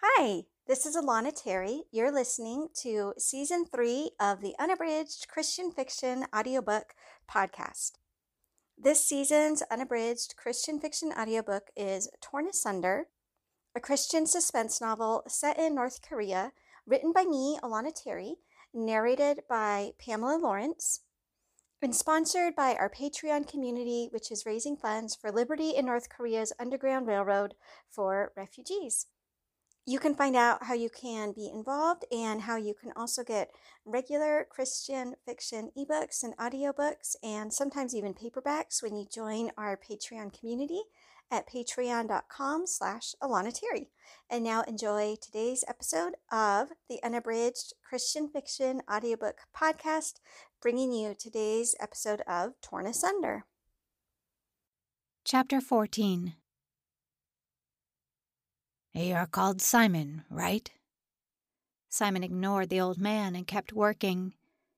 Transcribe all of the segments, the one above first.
Hi, this is Alana Terry. You're listening to season three of the Unabridged Christian Fiction audiobook podcast. This season's unabridged Christian fiction audiobook is Torn Asunder, a Christian suspense novel set in North Korea, written by me, Alana Terry, narrated by Pamela Lawrence, and sponsored by our Patreon community, which is raising funds for Liberty in North Korea's Underground Railroad for refugees. You can find out how you can be involved and how you can also get regular Christian fiction ebooks and audiobooks and sometimes even paperbacks when you join our Patreon community at patreon.com slash Alana Terry. And now enjoy today's episode of the Unabridged Christian Fiction Audiobook Podcast, bringing you today's episode of Torn Asunder. Chapter 14 You're called Simon, right? Simon ignored the old man and kept working.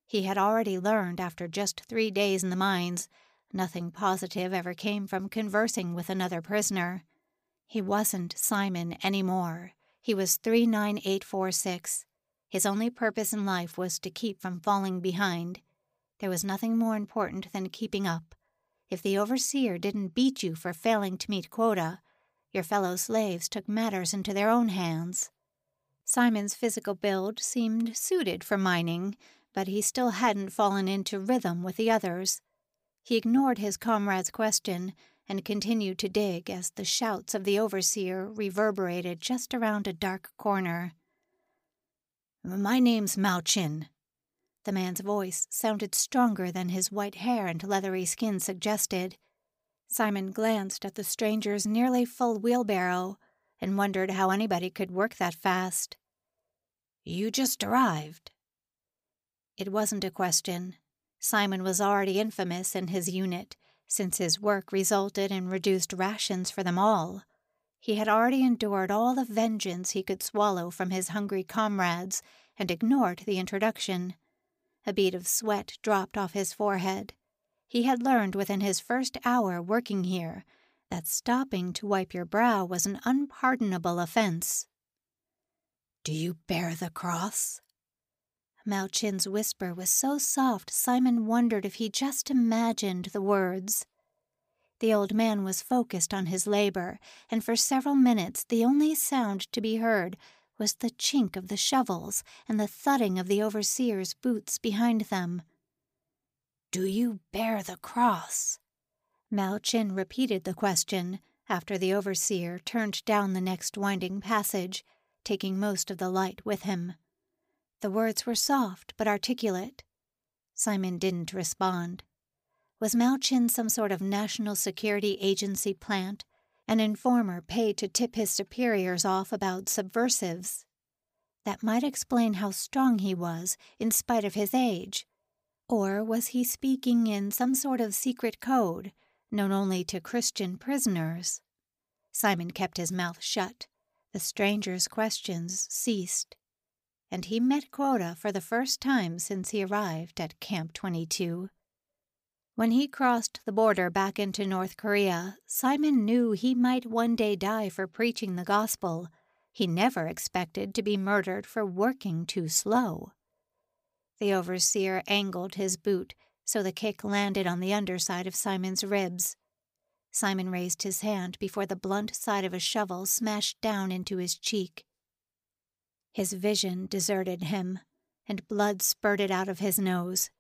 He had already learned after just three days in the mines nothing positive ever came from conversing with another prisoner. He wasn't Simon any more. He was 39846. His only purpose in life was to keep from falling behind. There was nothing more important than keeping up. If the overseer didn't beat you for failing to meet quota, your fellow slaves took matters into their own hands. Simon's physical build seemed suited for mining, but he still hadn't fallen into rhythm with the others. He ignored his comrade's question and continued to dig as the shouts of the overseer reverberated just around a dark corner. My name's Mao Chin. The man's voice sounded stronger than his white hair and leathery skin suggested. Simon glanced at the stranger's nearly full wheelbarrow and wondered how anybody could work that fast. You just arrived. It wasn't a question. Simon was already infamous in his unit, since his work resulted in reduced rations for them all. He had already endured all the vengeance he could swallow from his hungry comrades and ignored the introduction. A bead of sweat dropped off his forehead. He had learned within his first hour working here that stopping to wipe your brow was an unpardonable offense. Do you bear the cross? Mao Chin's whisper was so soft Simon wondered if he just imagined the words. The old man was focused on his labor, and for several minutes the only sound to be heard was the chink of the shovels and the thudding of the overseer's boots behind them. Do you bear the cross? Mao Chin repeated the question after the overseer turned down the next winding passage, taking most of the light with him. The words were soft but articulate. Simon didn't respond. Was Mao Chin some sort of national security agency plant, an informer paid to tip his superiors off about subversives? That might explain how strong he was in spite of his age. Or was he speaking in some sort of secret code, known only to Christian prisoners? Simon kept his mouth shut. The stranger's questions ceased. And he met quota for the first time since he arrived at Camp 22. When he crossed the border back into North Korea, Simon knew he might one day die for preaching the gospel. He never expected to be murdered for working too slow. The overseer angled his boot so the kick landed on the underside of Simon's ribs. Simon raised his hand before the blunt side of a shovel smashed down into his cheek. His vision deserted him, and blood spurted out of his nose.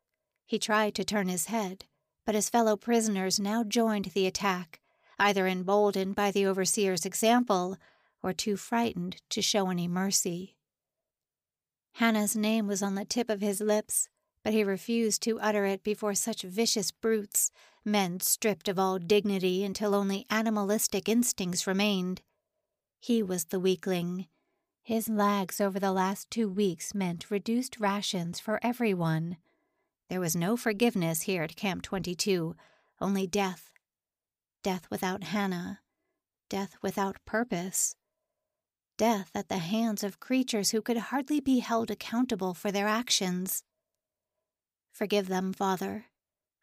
He tried to turn his head, but his fellow prisoners now joined the attack, either emboldened by the overseer's example or too frightened to show any mercy. Hannah's name was on the tip of his lips, but he refused to utter it before such vicious brutes, men stripped of all dignity until only animalistic instincts remained. He was the weakling. His lags over the last two weeks meant reduced rations for everyone. There was no forgiveness here at Camp 22, only death. Death without Hannah. Death without purpose death at the hands of creatures who could hardly be held accountable for their actions. Forgive them, Father,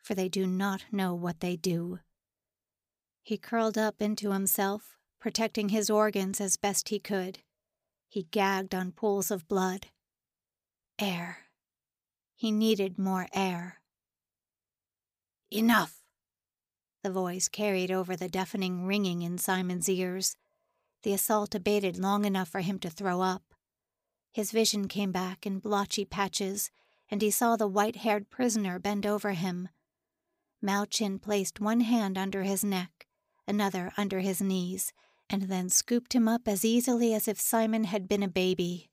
for they do not know what they do. He curled up into himself, protecting his organs as best he could. He gagged on pools of blood. Air. He needed more air. Enough! The voice carried over the deafening ringing in Simon's ears. The assault abated long enough for him to throw up. His vision came back in blotchy patches, and he saw the white haired prisoner bend over him. Mao Malchin placed one hand under his neck, another under his knees, and then scooped him up as easily as if Simon had been a baby.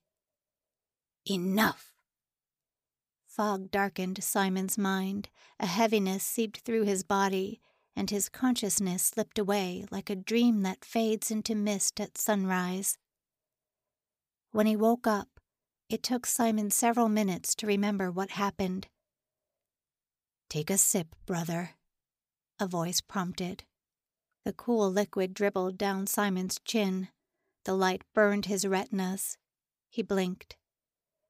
Enough! Fog darkened Simon's mind, a heaviness seeped through his body, and his consciousness slipped away like a dream that fades into mist at sunrise. When he woke up, it took Simon several minutes to remember what happened. Take a sip, brother, a voice prompted. The cool liquid dribbled down Simon's chin. The light burned his retinas. He blinked.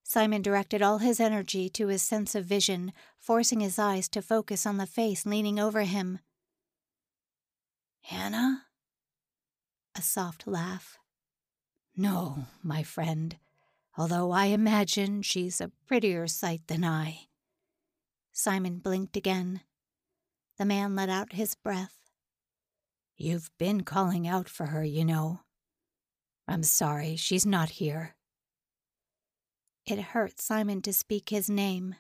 Simon directed all his energy to his sense of vision, forcing his eyes to focus on the face leaning over him. Hannah? A soft laugh. No, my friend, although I imagine she's a prettier sight than I. Simon blinked again. The man let out his breath. You've been calling out for her, you know. I'm sorry she's not here. It hurt Simon to speak his name.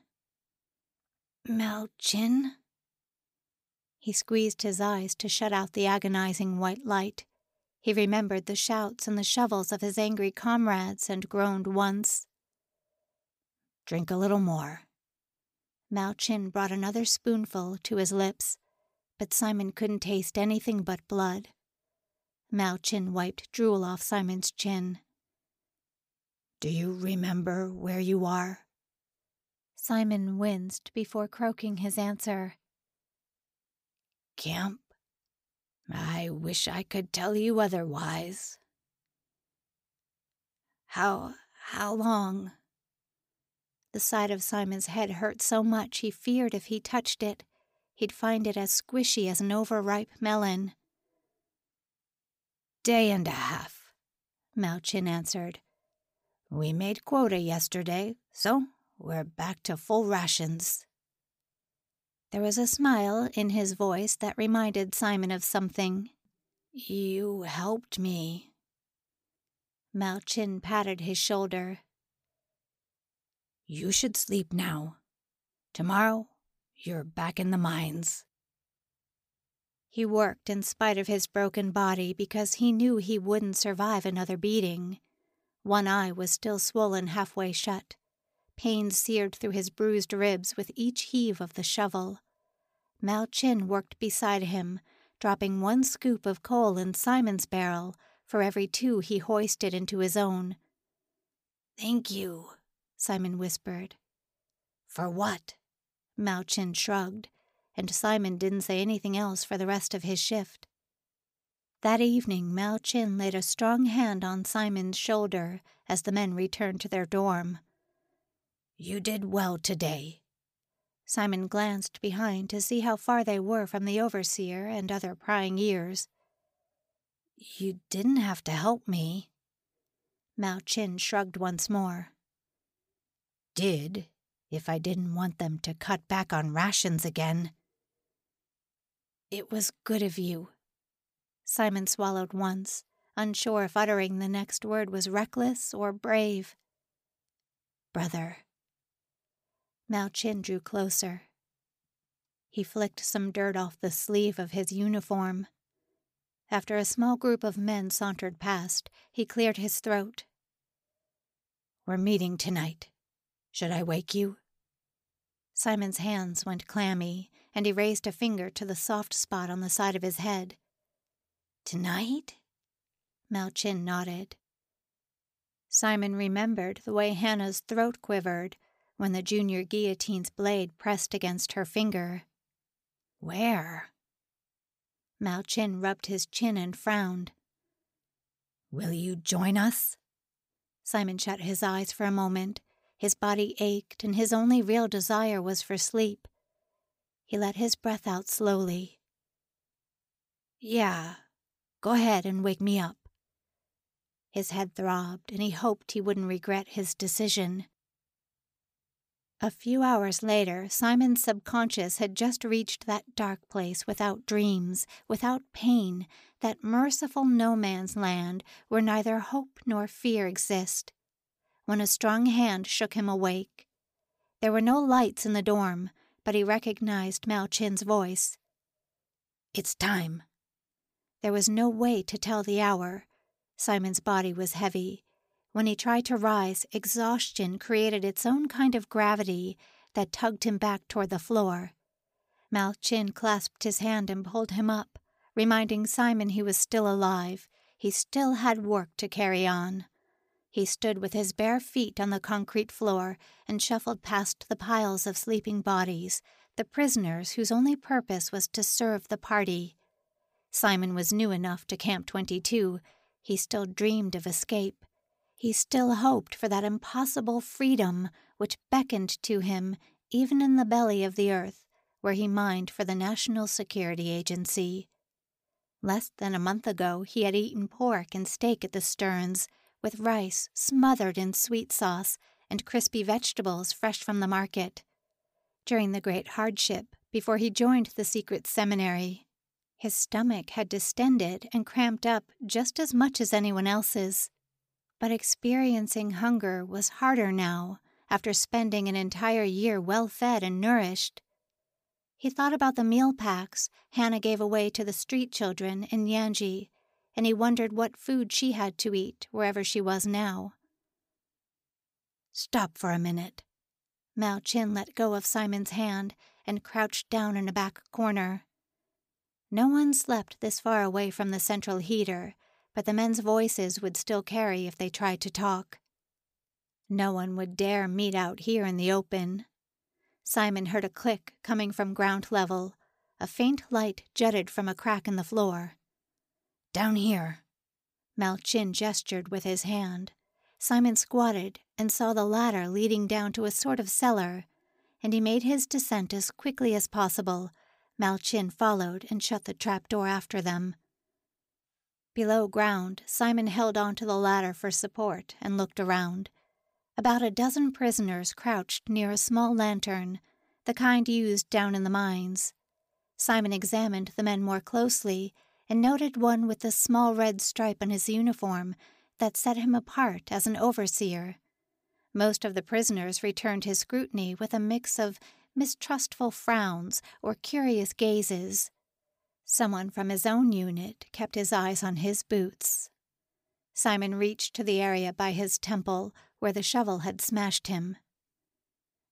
Malchin? He squeezed his eyes to shut out the agonizing white light. He remembered the shouts and the shovels of his angry comrades and groaned once. Drink a little more. Mao Malchin brought another spoonful to his lips, but Simon couldn't taste anything but blood. Mao Malchin wiped drool off Simon's chin. Do you remember where you are? Simon winced before croaking his answer. Camp? I wish I could tell you otherwise. How, how long? The side of Simon's head hurt so much he feared if he touched it, he'd find it as squishy as an overripe melon. Day and a half, Malchin answered. We made quota yesterday, so we're back to full rations. There was a smile in his voice that reminded Simon of something. You helped me. Mao Malchin patted his shoulder. You should sleep now. Tomorrow, you're back in the mines. He worked in spite of his broken body because he knew he wouldn't survive another beating. One eye was still swollen halfway shut. Pain seared through his bruised ribs with each heave of the shovel. Mao Malchin worked beside him, dropping one scoop of coal in Simon's barrel for every two he hoisted into his own. Thank you, Simon whispered. For what? Mao Malchin shrugged, and Simon didn't say anything else for the rest of his shift. That evening, Mao Malchin laid a strong hand on Simon's shoulder as the men returned to their dorm. You did well today. Simon glanced behind to see how far they were from the overseer and other prying ears. You didn't have to help me. Malchin shrugged once more. Did, if I didn't want them to cut back on rations again. It was good of you. Simon swallowed once, unsure if uttering the next word was reckless or brave. Brother. Malchin drew closer. He flicked some dirt off the sleeve of his uniform. After a small group of men sauntered past, he cleared his throat. We're meeting tonight. Should I wake you? Simon's hands went clammy, and he raised a finger to the soft spot on the side of his head. Tonight? Mao Malchin nodded. Simon remembered the way Hannah's throat quivered when the junior guillotine's blade pressed against her finger. Where? Mao Malchin rubbed his chin and frowned. Will you join us? Simon shut his eyes for a moment. His body ached, and his only real desire was for sleep. He let his breath out slowly. Yeah, go ahead and wake me up. His head throbbed, and he hoped he wouldn't regret his decision. A few hours later, Simon's subconscious had just reached that dark place without dreams, without pain, that merciful no man's land where neither hope nor fear exist. When a strong hand shook him awake. There were no lights in the dorm, but he recognized Mao Chin's voice. It's time. There was no way to tell the hour. Simon's body was heavy, when he tried to rise, exhaustion created its own kind of gravity that tugged him back toward the floor. Mao Chin clasped his hand and pulled him up, reminding Simon he was still alive. He still had work to carry on. He stood with his bare feet on the concrete floor and shuffled past the piles of sleeping bodies, the prisoners whose only purpose was to serve the party. Simon was new enough to Camp 22. He still dreamed of escape. He still hoped for that impossible freedom which beckoned to him even in the belly of the earth, where he mined for the National Security Agency. Less than a month ago, he had eaten pork and steak at the Stearns, with rice smothered in sweet sauce and crispy vegetables fresh from the market. During the great hardship, before he joined the secret seminary, his stomach had distended and cramped up just as much as anyone else's. But experiencing hunger was harder now after spending an entire year well fed and nourished. He thought about the meal packs Hannah gave away to the street children in Yanji, and he wondered what food she had to eat wherever she was now. Stop for a minute. Mao Chin let go of Simon's hand and crouched down in a back corner. No one slept this far away from the central heater, but the men's voices would still carry if they tried to talk. No one would dare meet out here in the open. Simon heard a click coming from ground level. A faint light jutted from a crack in the floor. Down here. Mao Chin gestured with his hand. Simon squatted and saw the ladder leading down to a sort of cellar, and he made his descent as quickly as possible. Mao Chin followed and shut the trap door after them. Below ground, Simon held onto the ladder for support and looked around. About a dozen prisoners crouched near a small lantern, the kind used down in the mines. Simon examined the men more closely and noted one with the small red stripe on his uniform that set him apart as an overseer. Most of the prisoners returned his scrutiny with a mix of mistrustful frowns or curious gazes. Someone from his own unit kept his eyes on his boots. Simon reached to the area by his temple where the shovel had smashed him.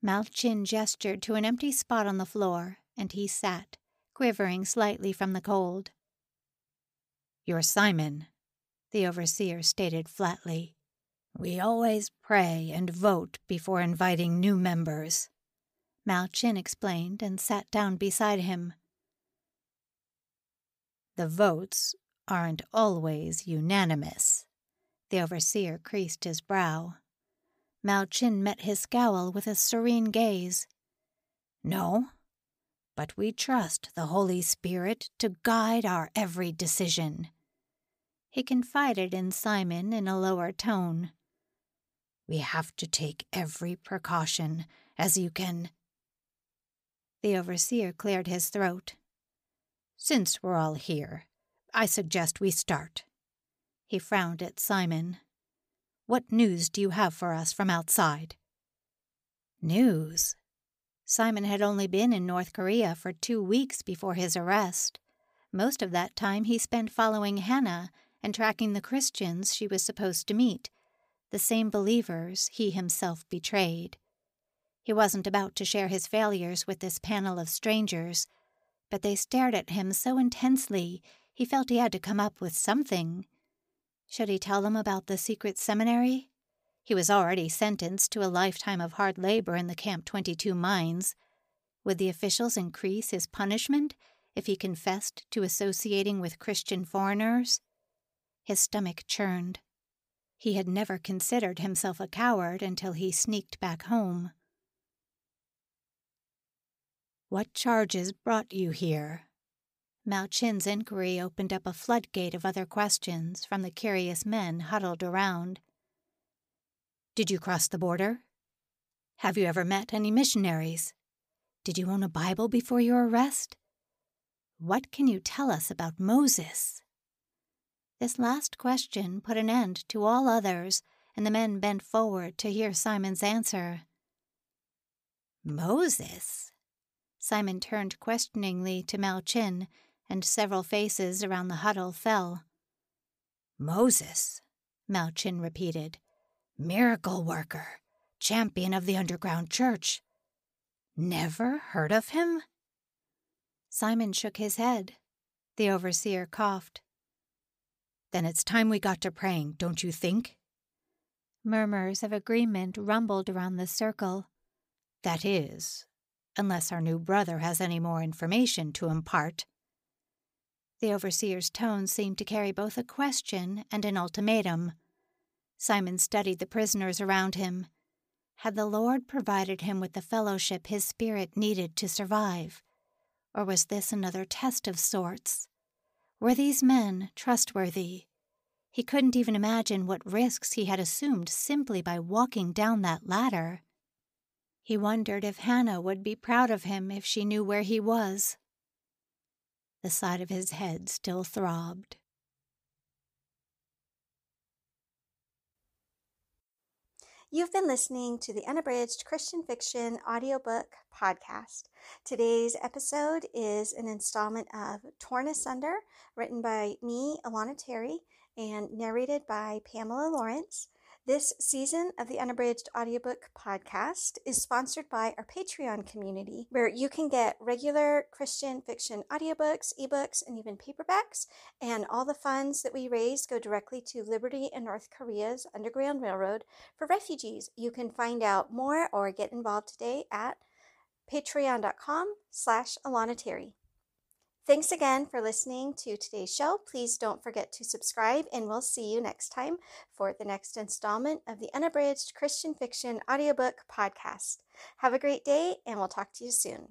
Mao Chin gestured to an empty spot on the floor, and he sat, quivering slightly from the cold. You're Simon, the overseer stated flatly. We always pray and vote before inviting new members. Mao Chin explained and sat down beside him. The votes aren't always unanimous. The overseer creased his brow. Mao Chin met his scowl with a serene gaze. No, but we trust the Holy Spirit to guide our every decision. He confided in Simon in a lower tone. We have to take every precaution, as you can. The overseer cleared his throat. Since we're all here, I suggest we start. He frowned at Simon. What news do you have for us from outside? News? Simon had only been in North Korea for two weeks before his arrest. Most of that time he spent following Hannah and tracking the Christians she was supposed to meet, the same believers he himself betrayed. He wasn't about to share his failures with this panel of strangers but they stared at him so intensely he felt he had to come up with something. Should he tell them about the secret seminary? He was already sentenced to a lifetime of hard labor in the Camp 22 mines. Would the officials increase his punishment if he confessed to associating with Christian foreigners? His stomach churned. He had never considered himself a coward until he sneaked back home. What charges brought you here? Mao Chin's inquiry opened up a floodgate of other questions from the curious men huddled around. Did you cross the border? Have you ever met any missionaries? Did you own a Bible before your arrest? What can you tell us about Moses? This last question put an end to all others, and the men bent forward to hear Simon's answer. Moses? Simon turned questioningly to Mao Chin, and several faces around the huddle fell. Moses, Mao Chin repeated. Miracle worker, champion of the underground church. Never heard of him? Simon shook his head. The overseer coughed. Then it's time we got to praying, don't you think? Murmurs of agreement rumbled around the circle. That is, unless our new brother has any more information to impart. The overseer's tone seemed to carry both a question and an ultimatum. Simon studied the prisoners around him. Had the Lord provided him with the fellowship his spirit needed to survive? Or was this another test of sorts? Were these men trustworthy? He couldn't even imagine what risks he had assumed simply by walking down that ladder. He wondered if Hannah would be proud of him if she knew where he was. The side of his head still throbbed. You've been listening to the Unabridged Christian Fiction audiobook podcast. Today's episode is an installment of Torn Asunder, written by me, Alana Terry, and narrated by Pamela Lawrence. This season of the Unabridged Audiobook podcast is sponsored by our Patreon community, where you can get regular Christian fiction audiobooks, ebooks, and even paperbacks. And all the funds that we raise go directly to Liberty in North Korea's Underground Railroad for refugees. You can find out more or get involved today at patreon.com slash Alana Terry. Thanks again for listening to today's show. Please don't forget to subscribe, and we'll see you next time for the next installment of the Unabridged Christian Fiction audiobook podcast. Have a great day, and we'll talk to you soon.